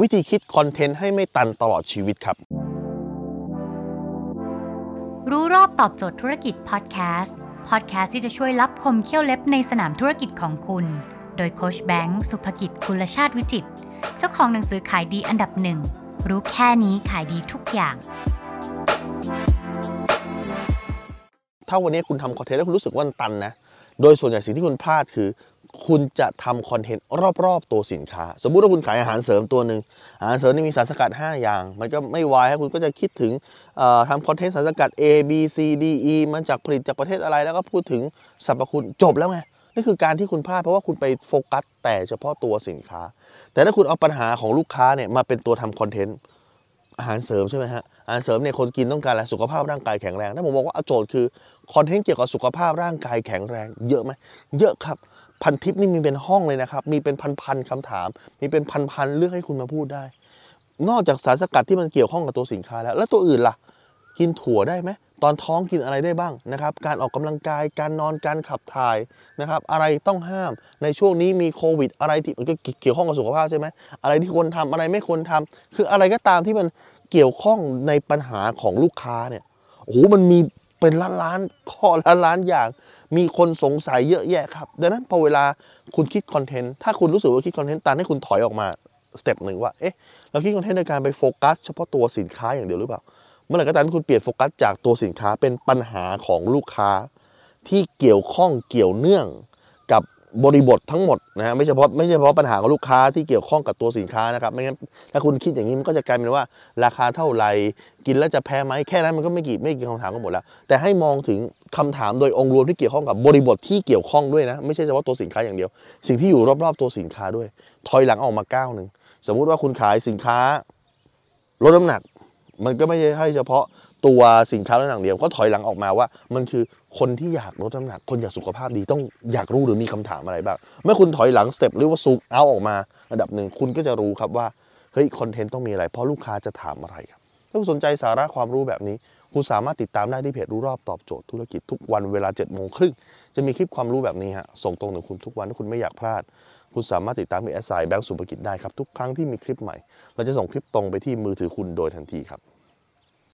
วิธีคิดคอนเทนต์ให้ไม่ตันตลอดชีวิตครับ รู้รอบตอบโจทย์ธุรกิจพอดแคสต์พอดแคสต์ที่จะช่วยรับคมเขี้ยวเล็บในสนามธุรกิจของคุณ โดยโคชแบงค์สุภกิจคุลชาติวิจิตรเจ้าของหนังสือขายดีอันดับหนึ่งรู้แค่นี้ขายดีทุกอย่าง ถ้าวันนี้คุณทำคอนเทนต์แล้วคุณรู้สึกว่ามันตันนะ โดยส่วนใหญ่สิ่งที่คุณพลาดคือ คุณจะทำคอนเทนต์รอบๆ ตัวสินค้า สมมุติว่าคุณขายอาหารเสริมตัวหนึ่งอาหารเสริมนี่มีสารสกัด 5 อย่าง มันก็ไม่วายคุณก็จะคิดถึงทำคอนเทนต์สารสกัด A B C D E มันจากผลิตจากประเทศอะไรแล้วก็พูดถึงสรรพคุณจบแล้วไงนี่คือการที่คุณพลาดเพราะว่าคุณไปโฟกัสแต่เฉพาะตัวสินค้า แต่ถ้าคุณเอาปัญหาของลูกค้าเนี่ยมาเป็นตัวทำคอนเทนต์ อาหารเสริมใช่ไหมฮะอาหารเสริมเนี่ยคนกินต้องการอะไรสุขภาพร่างกายแข็งแรงถ้าผมบอกว่าเอาโจทย์คือคอนเทนต์เกี่ยวกับสุขภาพร่างกายแข็งแรง เยอะไหมเยอะครับพันทิปนี่มีเป็นห้องเลยนะครับ มีเป็นพันๆคำถาม มีเป็นพันๆเรื่องให้คุณมาพูดได้ นอกจากสารสกัดที่มันเกี่ยวข้องกับตัวสินค้าแล้ว แล้วตัวอื่นล่ะ กินถั่วได้ไหม ตอนท้องกินอะไรได้บ้างนะครับ การออกกำลังกาย การนอน การขับถ่ายนะครับ อะไรต้องห้าม ในช่วงนี้มีโควิด อะไรที่มันก็เกี่ยวข้องกับสุขภาพใช่ไหม อะไรที่ควรทำอะไรไม่ควรทำคืออะไรก็ตามที่มันเกี่ยวข้องในปัญหาของลูกค้าเนี่ย โอ้โห มันมีเป็นล้านล้านๆข้อล้านล้านๆอย่าง มีคนสงสัยเยอะแยะครับ ดังนั้นพอเวลาคุณคิด content ถ้าคุณรู้สึกว่าคิด content ตันให้คุณถอยออกมา step หนึ่งว่า เอ๊ะ เราคิด content ในการไปโฟกัสเฉพาะตัวสินค้าอย่างเดียวหรือเปล่า เมื่อไหร่ก็ตามที่คุณเปลี่ยนโฟกัสจากตัวสินค้าเป็นปัญหาของลูกค้า ที่เกี่ยวข้องเกี่ยวเนื่องกับบริบททั้งหมดนะฮะไม่เฉพาะไม่เฉพาะปัญหาของลูกค้าที่เกี่ยวข้องกับตัวสินค้านะครับไม่งั้นถ้าคุณคิดอย่างนี้มันก็จะกลายเป็นว่า ราคาเท่าไหร่กินแล้วจะแพ้ไหมแค่นั้นมันก็ไม่กี่ไม่กี่คำถามก็หมดแล้ว แต่ให้มองถึงคำถามโดยองค์รวมที่เกี่ยวข้องกับบริบทที่เกี่ยวข้องด้วยนะไม่ใช่เฉพาะตัวสินค้าอย่างเดียว สิ่งที่อยู่รอบๆตัวสินค้าด้วย ถอยหลังออกมาก้าวหนึ่งสมมุติว่าคุณขายสินค้าลดน้ำหนัก มันก็ไม่ใช่ให้เฉพาะตัวสินค้าแล้วอย่างเดียวก็ถอยหลังออกมาว่า มันคือคนที่อยากลดน้ำหนัก คนอยากสุขภาพดีต้องอยากรู้หรือมีคำถามอะไรบ้างเมื่อคุณถอยหลังสเต็ปหรือว่าซูมเอาออกมาระดับหนึ่งคุณก็จะรู้ครับว่าเฮ้ยคอนเทนต์ต้องมีอะไรเพราะลูกค้าจะถามอะไรครับถ้าคุณสนใจสาระความรู้แบบนี้ คุณสามารถติดตามได้ที่เพจรู้รอบตอบโจทย์ธุรกิจทุกวันเวลา7จ็ดโมงครึ่งจะมีคลิปความรู้แบบนี้ฮะส่งตรงถึงคุณทุกวันถ้าคุณไม่อยากพลาด คุณสามารถติดตามเพจแอสไซแบงก์สุภกิจได้ครับทุกครั้งที่มีคลิปใหม่ เราจะส่งคลิปตรงไปที่มือถือคุณโดยทันทีครับ